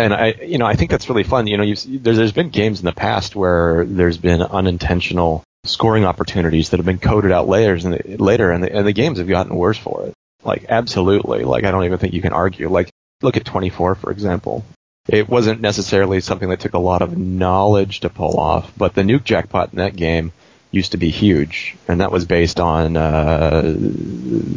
And I, you know, I think that's really fun. You know, there's, there's been games in the past where there's been unintentional scoring opportunities that have been coded out layers and later, and the, and the games have gotten worse for it. Like absolutely, like I don't even think you can argue. Like look at 24 for example. It wasn't necessarily something that took a lot of knowledge to pull off, but the nuke jackpot in that game used to be huge, and that was based on uh,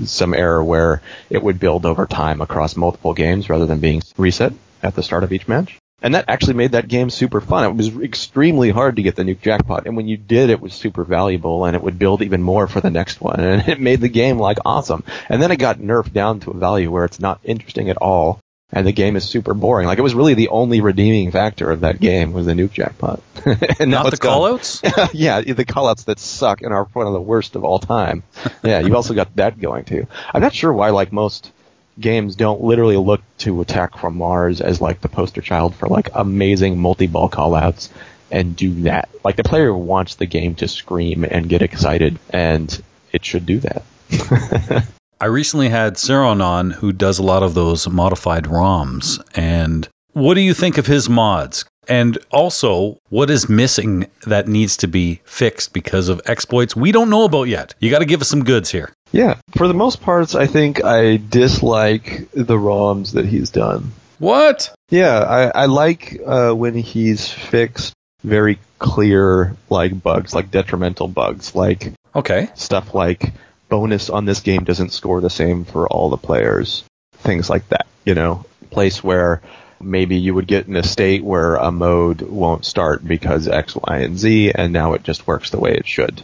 some error where it would build over time across multiple games rather than being reset at the start of each match and that actually made that game super fun. It was extremely hard to get the nuke jackpot, and when you did, it was super valuable, and it would build even more for the next one, and it made the game like awesome. And then it got nerfed down to a value where it's not interesting at all, and the game is super boring. Like it was really the only redeeming factor of that game was the nuke jackpot. and not the callouts. yeah, the callouts that suck and are one of the worst of all time. yeah, you also got that going too. I'm not sure why, like most games don't literally look to Attack from Mars as like the poster child for like amazing multi-ball callouts and do that. Like the player wants the game to scream and get excited, and it should do that. I recently had Ciron on, who does a lot of those modified ROMs. And what do you think of his mods? And also, what is missing that needs to be fixed because of exploits we don't know about yet? You got to give us some goods here. Yeah, for the most parts, I think I dislike the ROMs that he's done. What? Yeah, I, I like uh, when he's fixed very clear like bugs, like detrimental bugs, like okay stuff like bonus on this game doesn't score the same for all the players, things like that. You know, place where maybe you would get in a state where a mode won't start because X, Y, and Z, and now it just works the way it should.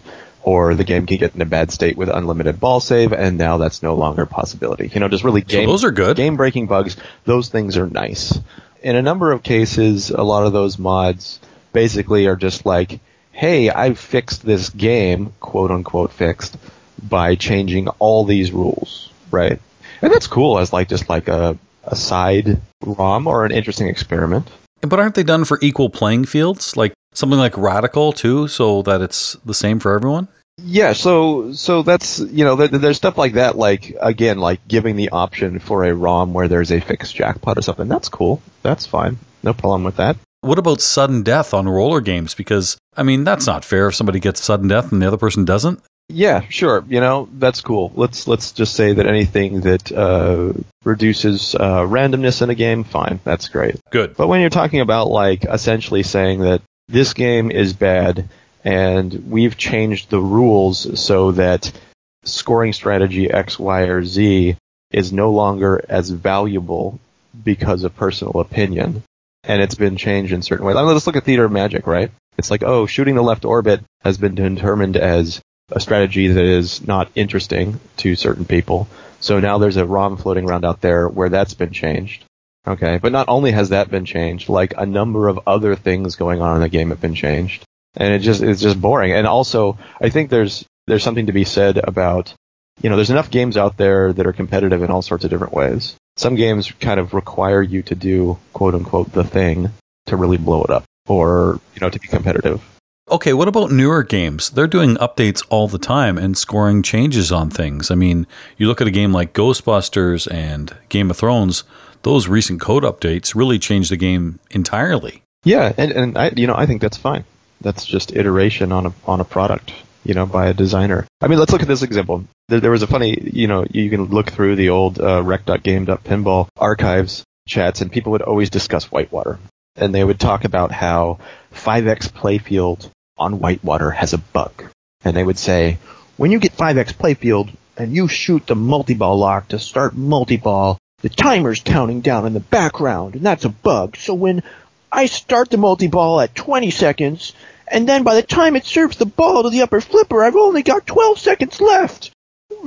Or the game can get in a bad state with unlimited ball save, and now that's no longer a possibility. You know, just really game, so those are good. Game breaking bugs. Those things are nice. In a number of cases, a lot of those mods basically are just like, hey, I've fixed this game, quote unquote fixed, by changing all these rules, right? And that's cool as like just like a a side ROM or an interesting experiment. But aren't they done for equal playing fields? Like something like Radical too, so that it's the same for everyone? Yeah, so so that's you know there's stuff like that, like again, like giving the option for a ROM where there's a fixed jackpot or something. That's cool. That's fine. No problem with that. What about sudden death on roller games? Because I mean, that's not fair if somebody gets sudden death and the other person doesn't. Yeah, sure. You know, that's cool. Let's let's just say that anything that uh, reduces uh, randomness in a game, fine. That's great. Good. But when you're talking about like essentially saying that this game is bad and we've changed the rules so that scoring strategy X, Y, or Z is no longer as valuable because of personal opinion, and it's been changed in certain ways. I mean, let's look at Theater of Magic, right? It's like, oh, shooting the left orbit has been determined as a strategy that is not interesting to certain people. So now there's a ROM floating around out there where that's been changed. Okay, but not only has that been changed, like a number of other things going on in the game have been changed, and it just it's just boring. And also, I think there's there's something to be said about you know there's enough games out there that are competitive in all sorts of different ways. Some games kind of require you to do quote unquote the thing to really blow it up, or you know to be competitive. Okay, what about newer games? They're doing updates all the time and scoring changes on things. I mean, you look at a game like Ghostbusters and Game of Thrones, those recent code updates really changed the game entirely. Yeah, and, and I you know I think that's fine. That's just iteration on a on a product, you know, by a designer. I mean, let's look at this example. There, there was a funny, you know, you can look through the old uh, rec.games.pinball archives chats, and people would always discuss Whitewater, and they would talk about how 5x playfield on Whitewater has a bug. And they would say, when you get 5x playfield and you shoot the multi-ball lock to start multi-ball, the timer's counting down in the background, and that's a bug. So when I start the multi-ball at 20 seconds, and then by the time it serves the ball to the upper flipper, I've only got 12 seconds left.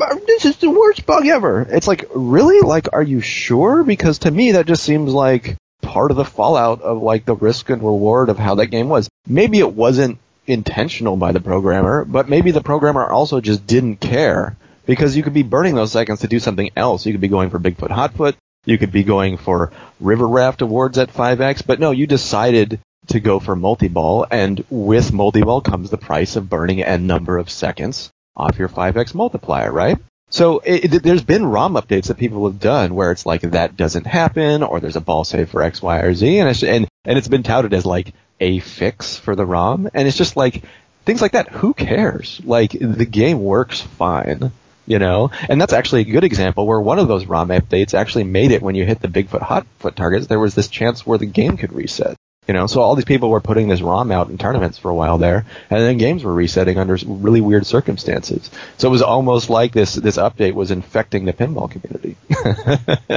Uh, this is the worst bug ever. It's like, really? Like, are you sure? Because to me, that just seems like part of the fallout of like the risk and reward of how that game was. Maybe it wasn't intentional by the programmer, but maybe the programmer also just didn't care because you could be burning those seconds to do something else. You could be going for Bigfoot Hotfoot. You could be going for River Raft Awards at 5X, but no, you decided to go for multi-ball, and with multi-ball comes the price of burning n number of seconds off your 5X multiplier, right? So it, it, there's been ROM updates that people have done where it's like that doesn't happen, or there's a ball save for X, Y, or Z, and it's, and, and it's been touted as like a fix for the ROM, and it's just like things like that. Who cares? Like the game works fine, you know. And that's actually a good example where one of those ROM updates actually made it when you hit the Bigfoot Hotfoot targets. There was this chance where the game could reset. You know, so all these people were putting this ROM out in tournaments for a while there, and then games were resetting under really weird circumstances. So it was almost like this this update was infecting the pinball community.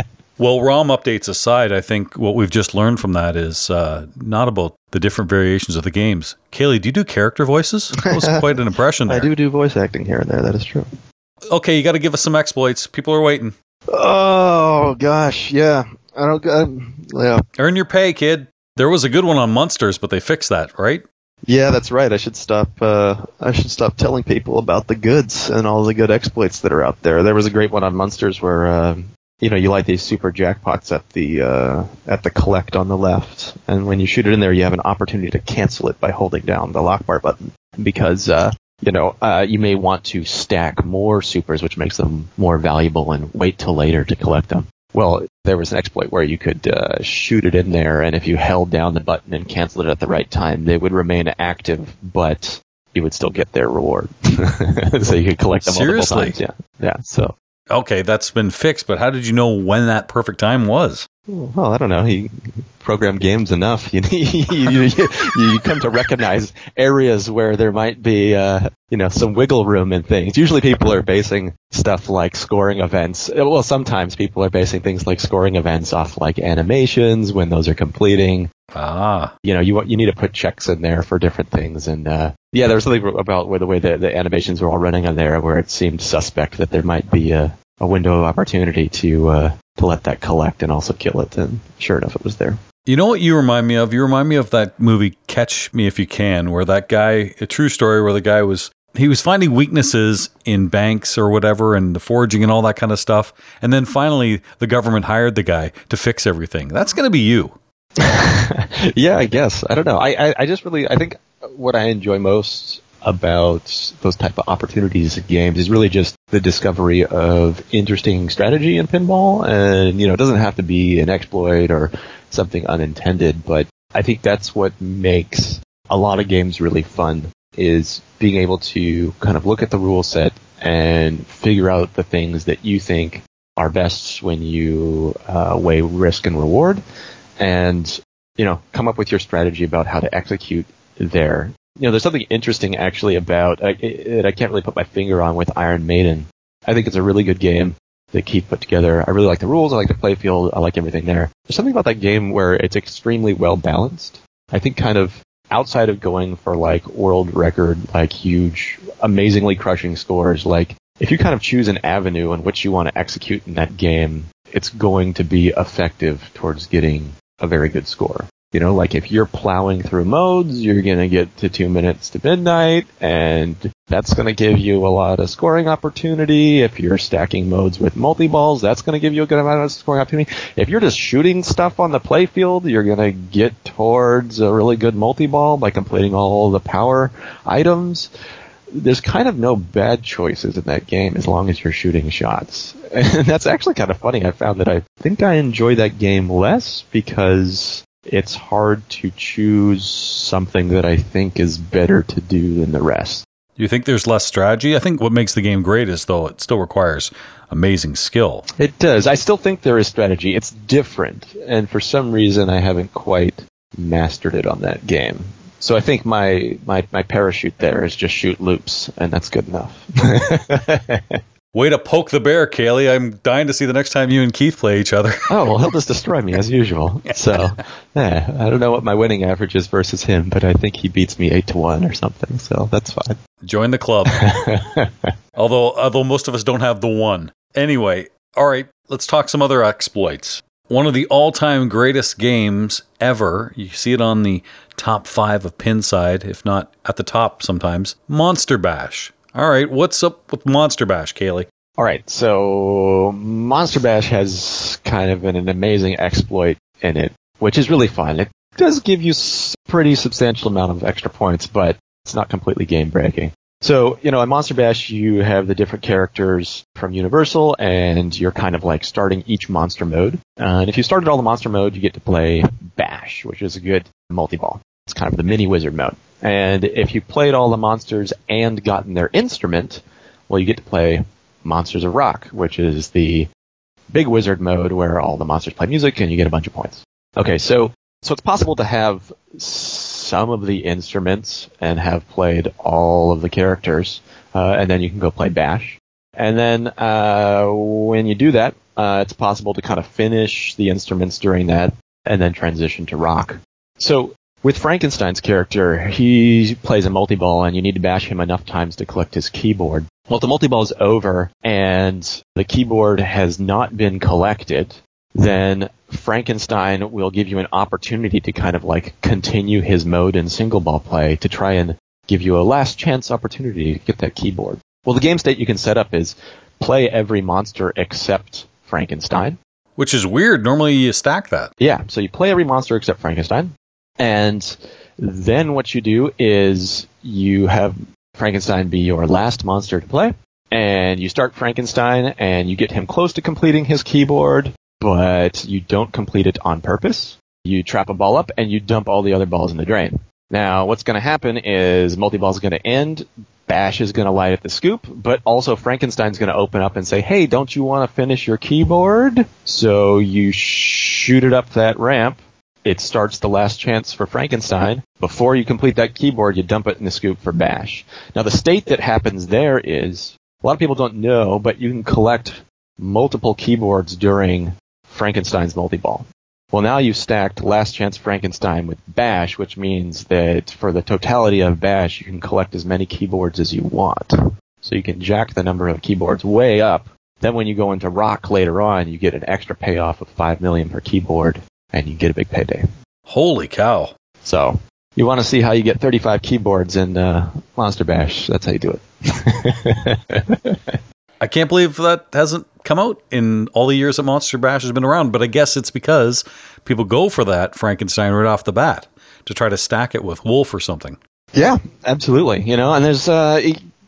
Well, ROM updates aside, I think what we've just learned from that is uh, not about the different variations of the games. Kayle, do you do character voices? That was quite an impression there. I do do voice acting here and there. That is true. Okay, you got to give us some exploits. People are waiting. Oh gosh, yeah. I don't. Um, yeah. Earn your pay, kid. There was a good one on Munsters, but they fixed that, right? Yeah, that's right. I should stop. Uh, I should stop telling people about the goods and all the good exploits that are out there. There was a great one on Munsters where uh, you know, you light these super jackpots at the uh, at the collect on the left, and when you shoot it in there, you have an opportunity to cancel it by holding down the lock bar button because uh, you know uh, you may want to stack more supers, which makes them more valuable, and wait till later to collect them. Well, there was an exploit where you could uh, shoot it in there, and if you held down the button and canceled it at the right time, they would remain active, but you would still get their reward. so you could collect them Seriously? multiple times. Yeah, yeah. So Okay, that's been fixed, but how did you know when that perfect time was? Well, I don't know. He programmed games enough. You, you, you, you come to recognize areas where there might be, uh, you know, some wiggle room in things. Usually people are basing stuff like scoring events. Well, sometimes people are basing things like scoring events off like animations when those are completing. Ah. You know, you you need to put checks in there for different things. And, uh, yeah, there was something about where the way the, the animations were all running on there where it seemed suspect that there might be a, a window of opportunity to, uh, to let that collect and also kill it. And sure enough, it was there. You know what you remind me of? You remind me of that movie Catch Me If You Can, where that guy, a true story where the guy was he was finding weaknesses in banks or whatever and the forging and all that kind of stuff. And then finally the government hired the guy to fix everything. That's going to be you. yeah, I guess. I don't know. I, I, I just really, I think what I enjoy most about those type of opportunities in games is really just the discovery of interesting strategy in pinball. And, you know, it doesn't have to be an exploit or something unintended, but I think that's what makes a lot of games really fun is being able to kind of look at the rule set and figure out the things that you think are best when you uh, weigh risk and reward and you know come up with your strategy about how to execute there you know there's something interesting actually about uh, it, I can't really put my finger on with Iron Maiden I think it's a really good game that Keith put together. I really like the rules. I like the playfield. I like everything there. There's something about that game where it's extremely well balanced. I think kind of outside of going for like world record, like huge, amazingly crushing scores, like if you kind of choose an avenue in which you want to execute in that game, it's going to be effective towards getting a very good score. You know, like if you're plowing through modes, you're going to get to two minutes to midnight, and that's going to give you a lot of scoring opportunity. If you're stacking modes with multi balls, that's going to give you a good amount of scoring opportunity. If you're just shooting stuff on the playfield, you're going to get towards a really good multi ball by completing all the power items. There's kind of no bad choices in that game as long as you're shooting shots. And that's actually kind of funny. I found that I think I enjoy that game less because it's hard to choose something that I think is better to do than the rest. You think there's less strategy? I think what makes the game great is though it still requires amazing skill. It does. I still think there is strategy. It's different, and for some reason I haven't quite mastered it on that game. So I think my my, my parachute there is just shoot loops, and that's good enough. Way to poke the bear, Kayle. I'm dying to see the next time you and Keith play each other. oh, well, he'll just destroy me as usual. So, yeah, I don't know what my winning average is versus him, but I think he beats me 8 to 1 or something, so that's fine. Join the club. although, although most of us don't have the one. Anyway, all right, let's talk some other exploits. One of the all time greatest games ever, you see it on the top five of Pinside, if not at the top sometimes Monster Bash. All right, what's up with Monster Bash, Kayle? All right, so Monster Bash has kind of an, an amazing exploit in it, which is really fun. It does give you a pretty substantial amount of extra points, but it's not completely game breaking. So, you know, in Monster Bash, you have the different characters from Universal, and you're kind of like starting each monster mode. Uh, and if you started all the monster mode, you get to play Bash, which is a good multi-ball. It's kind of the mini wizard mode. And if you played all the monsters and gotten their instrument, well, you get to play Monsters of Rock, which is the big wizard mode where all the monsters play music and you get a bunch of points. Okay, so so it's possible to have some of the instruments and have played all of the characters, uh, and then you can go play Bash. And then uh, when you do that, uh, it's possible to kind of finish the instruments during that and then transition to rock. So with Frankenstein's character, he plays a multi-ball and you need to bash him enough times to collect his keyboard. Well, if the multi-ball is over and the keyboard has not been collected, then Frankenstein will give you an opportunity to kind of like continue his mode in single ball play to try and give you a last chance opportunity to get that keyboard. Well, the game state you can set up is play every monster except Frankenstein. Which is weird. Normally you stack that. Yeah, so you play every monster except Frankenstein. And then what you do is you have Frankenstein be your last monster to play. And you start Frankenstein and you get him close to completing his keyboard, but you don't complete it on purpose. You trap a ball up and you dump all the other balls in the drain. Now, what's going to happen is multi-ball is going to end. Bash is going to light at the scoop, but also Frankenstein's going to open up and say, "Hey, don't you want to finish your keyboard?" So you shoot it up that ramp, it starts the last chance for Frankenstein. Before you complete that keyboard, you dump it in the scoop for Bash. Now the state that happens there is, a lot of people don't know, but you can collect multiple keyboards during Frankenstein's multi-ball. Well, now you've stacked Last Chance Frankenstein with Bash, which means that for the totality of Bash, you can collect as many keyboards as you want. So you can jack the number of keyboards way up. Then when you go into Rock later on, you get an extra payoff of 5 million per keyboard and you get a big payday. Holy cow. So, you want to see how you get 35 keyboards in uh, Monster Bash. That's how you do it. I can't believe that hasn't come out in all the years that Monster Bash has been around, but I guess it's because people go for that Frankenstein right off the bat to try to stack it with Wolf or something. Yeah, absolutely. You know, and there's, uh,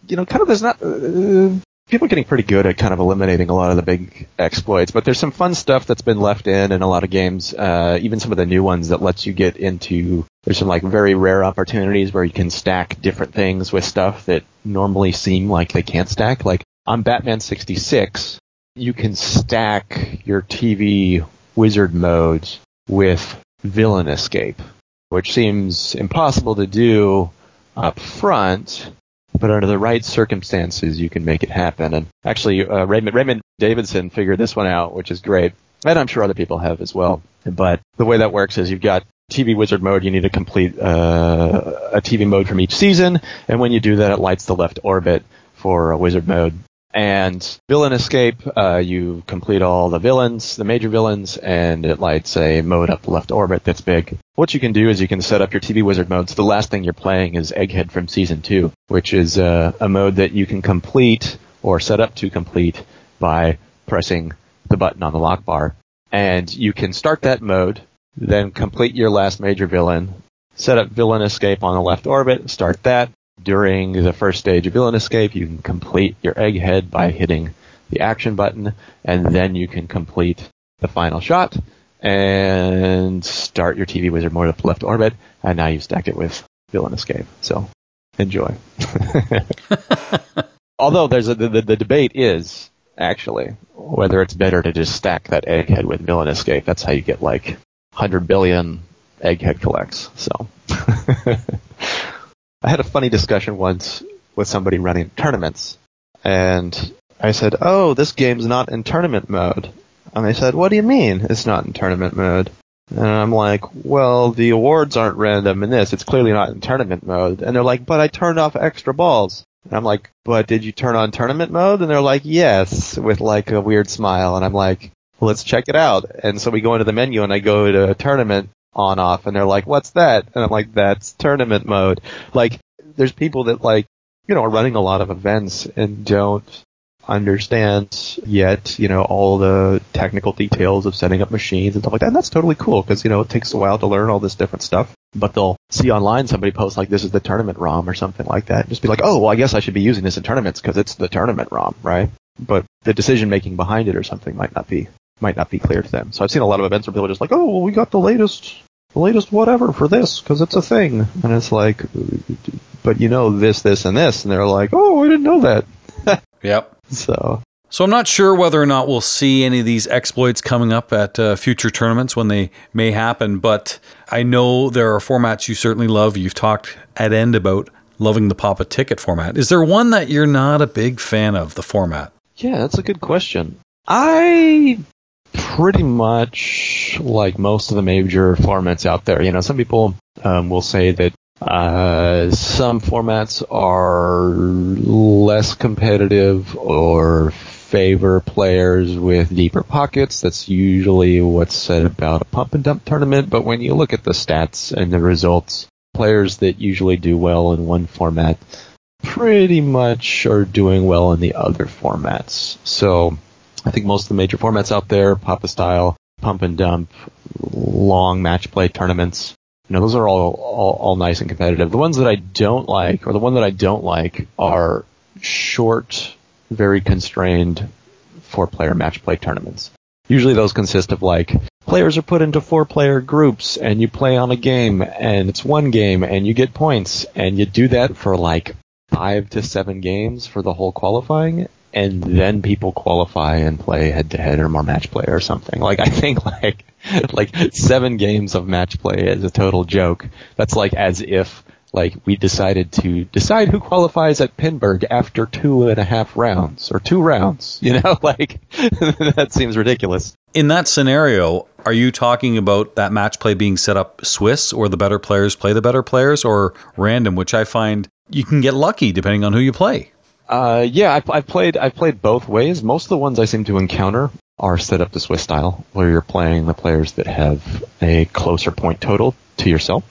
you know, kind of there's not, uh, people are getting pretty good at kind of eliminating a lot of the big exploits, but there's some fun stuff that's been left in in a lot of games, uh, even some of the new ones that lets you get into, there's some like very rare opportunities where you can stack different things with stuff that normally seem like they can't stack. Like on Batman 66, you can stack your TV wizard modes with villain escape, which seems impossible to do up front but under the right circumstances, you can make it happen. And actually, uh, Raymond, Raymond Davidson figured this one out, which is great. And I'm sure other people have as well. But the way that works is you've got TV Wizard mode, you need to complete uh, a TV mode from each season, and when you do that, it lights the left orbit for a Wizard mode. And Villain Escape, uh, you complete all the villains, the major villains, and it lights a mode up left orbit that's big. What you can do is you can set up your TV Wizard mode. So the last thing you're playing is Egghead from Season 2, which is uh, a mode that you can complete or set up to complete by pressing the button on the lock bar. And you can start that mode then complete your last major villain, set up villain escape on the left orbit, start that. During the first stage of villain escape, you can complete your egghead by hitting the action button, and then you can complete the final shot and start your TV wizard mode up left orbit, and now you've stacked it with villain escape. So enjoy. Although there's a, the, the debate is actually whether it's better to just stack that egghead with villain escape. That's how you get like 100 billion egghead collects. So I had a funny discussion once with somebody running tournaments, and I said, "Oh, this game's not in tournament mode." And they said, "What do you mean it's not in tournament mode?" And I'm like, "Well, the awards aren't random in this. It's clearly not in tournament mode." And they're like, "But I turned off extra balls." And I'm like, "But did you turn on tournament mode?" And they're like, "Yes," with like a weird smile. And I'm like, let's check it out. And so we go into the menu and I go to a tournament on off and they're like, what's that? And I'm like, that's tournament mode. Like, there's people that like, you know, are running a lot of events and don't understand yet, you know, all the technical details of setting up machines and stuff like that. And that's totally cool because, you know, it takes a while to learn all this different stuff. But they'll see online somebody post like, this is the tournament ROM or something like that. And just be like, oh, well, I guess I should be using this in tournaments because it's the tournament ROM, right? But the decision making behind it or something might not be might not be clear to them. So I've seen a lot of events where people are just like, oh, well, we got the latest, the latest whatever for this because it's a thing, and it's like, but you know this, this, and this, and they're like, oh, I didn't know that. yep. So. So I'm not sure whether or not we'll see any of these exploits coming up at uh, future tournaments when they may happen, but I know there are formats you certainly love. You've talked at end about loving the Pop a Ticket format. Is there one that you're not a big fan of the format? Yeah, that's a good question. I pretty much like most of the major formats out there. You know, some people um, will say that uh, some formats are less competitive or favor players with deeper pockets. That's usually what's said about a pump and dump tournament. But when you look at the stats and the results, players that usually do well in one format pretty much are doing well in the other formats. So I think most of the major formats out there, PAPA style, pump and dump, long match play tournaments. You know, those are all, all, all nice and competitive. The ones that I don't like, or the one that I don't like, are short, very constrained four player match play tournaments. Usually those consist of like players are put into four player groups and you play on a game and it's one game and you get points and you do that for like five to seven games for the whole qualifying and then people qualify and play head to head or more match play or something. Like I think like like seven games of match play is a total joke. That's like as if like we decided to decide who qualifies at Pinburgh after two and a half rounds or two rounds. You know, like that seems ridiculous. In that scenario, are you talking about that match play being set up Swiss or the better players play the better players or random, which I find you can get lucky depending on who you play? Uh, yeah, I've, I've, played I've played both ways. Most of the ones I seem to encounter are set up the Swiss style, where you're playing the players that have a closer point total to yourself.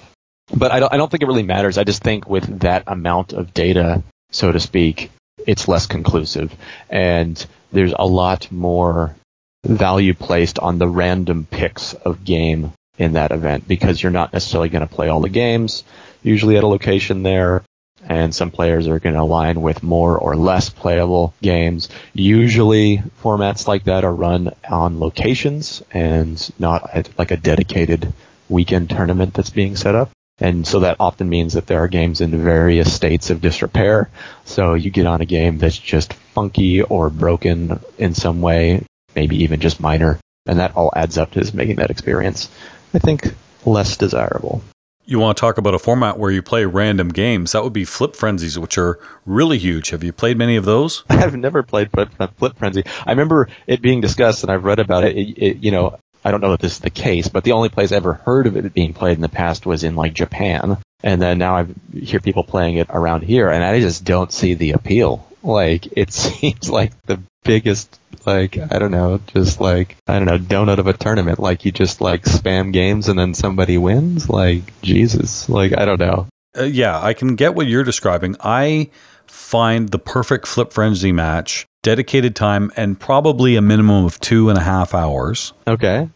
But I don't I don't think it really matters. I just think with that amount of data, so to speak, it's less conclusive, and there's a lot more value placed on the random picks of game in that event because you're not necessarily going to play all the games usually at a location there and some players are going to align with more or less playable games. Usually, formats like that are run on locations and not at like a dedicated weekend tournament that's being set up. And so that often means that there are games in various states of disrepair. So you get on a game that's just funky or broken in some way, maybe even just minor, and that all adds up to making that experience, I think, less desirable. You want to talk about a format where you play random games? That would be Flip Frenzies, which are really huge. Have you played many of those? I've never played Flip, uh, Flip Frenzy. I remember it being discussed, and I've read about it. it, it you know, I don't know if this is the case, but the only place I ever heard of it being played in the past was in like Japan. And then now I hear people playing it around here, and I just don't see the appeal. Like, it seems like the biggest, like, I don't know, just like, I don't know, donut of a tournament. Like, you just like spam games and then somebody wins? Like, Jesus. Like, I don't know. Uh, yeah, I can get what you're describing. I find the perfect Flip Frenzy match, dedicated time, and probably a minimum of two and a half hours. Okay.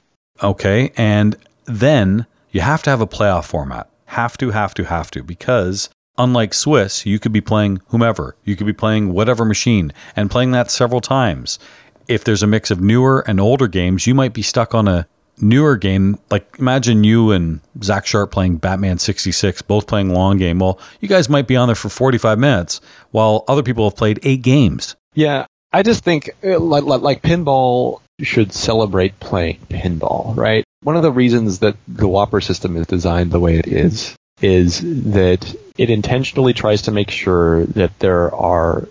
Okay. And then you have to have a playoff format. Have to, have to, have to, because unlike Swiss, you could be playing whomever. You could be playing whatever machine and playing that several times. If there's a mix of newer and older games, you might be stuck on a newer game. Like imagine you and Zach Sharpe playing Batman 66, both playing long game. Well, you guys might be on there for 45 minutes while other people have played eight games. Yeah, I just think uh, like, like pinball should celebrate playing pinball, right? One of the reasons that the WPPR system is designed the way it is is that it intentionally tries to make sure that there are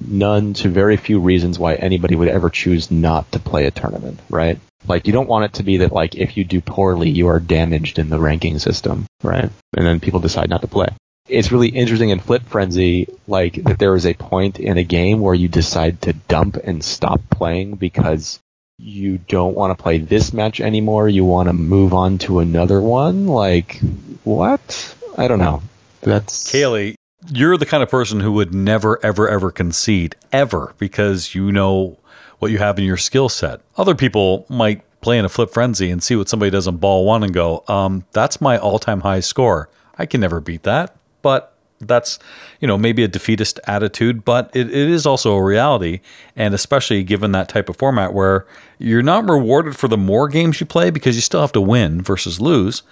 none to very few reasons why anybody would ever choose not to play a tournament, right? Like you don't want it to be that like if you do poorly you are damaged in the ranking system, right? And then people decide not to play. It's really interesting in Flip Frenzy, like that there is a point in a game where you decide to dump and stop playing because you don't want to play this match anymore, you want to move on to another one? Like, what? I don't know. That's. Kayle, you're the kind of person who would never, ever, ever concede, ever, because you know what you have in your skill set. Other people might play in a flip frenzy and see what somebody does on ball one and go, um, that's my all time high score. I can never beat that. But that's you know maybe a defeatist attitude but it, it is also a reality and especially given that type of format where you're not rewarded for the more games you play because you still have to win versus lose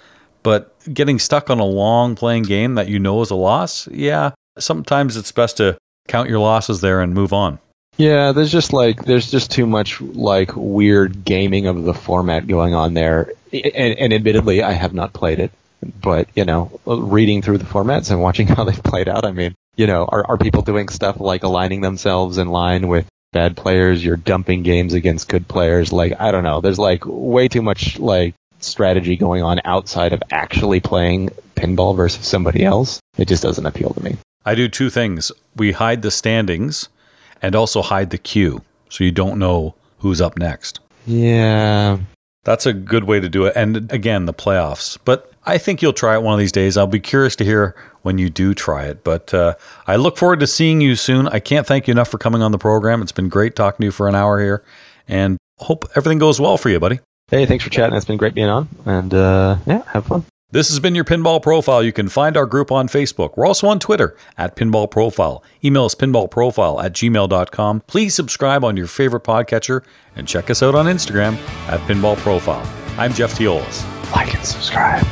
but getting stuck on a long playing game that you know is a loss yeah sometimes it's best to count your losses there and move on yeah there's just like there's just too much like weird gaming of the format going on there and, and admittedly i have not played it but you know, reading through the formats and watching how they've played out, I mean, you know, are are people doing stuff like aligning themselves in line with bad players? You're dumping games against good players. Like I don't know. There's like way too much like strategy going on outside of actually playing pinball versus somebody else. It just doesn't appeal to me. I do two things. We hide the standings and also hide the queue so you don't know who's up next. Yeah. That's a good way to do it. And again, the playoffs. But I think you'll try it one of these days. I'll be curious to hear when you do try it. But uh, I look forward to seeing you soon. I can't thank you enough for coming on the program. It's been great talking to you for an hour here. And hope everything goes well for you, buddy. Hey, thanks for chatting. It's been great being on. And uh, yeah, have fun. This has been your Pinball Profile. You can find our group on Facebook. We're also on Twitter at Pinball Profile. Email us pinballprofile at gmail.com. Please subscribe on your favorite podcatcher and check us out on Instagram at Pinball Profile. I'm Jeff Teolis. Like and subscribe.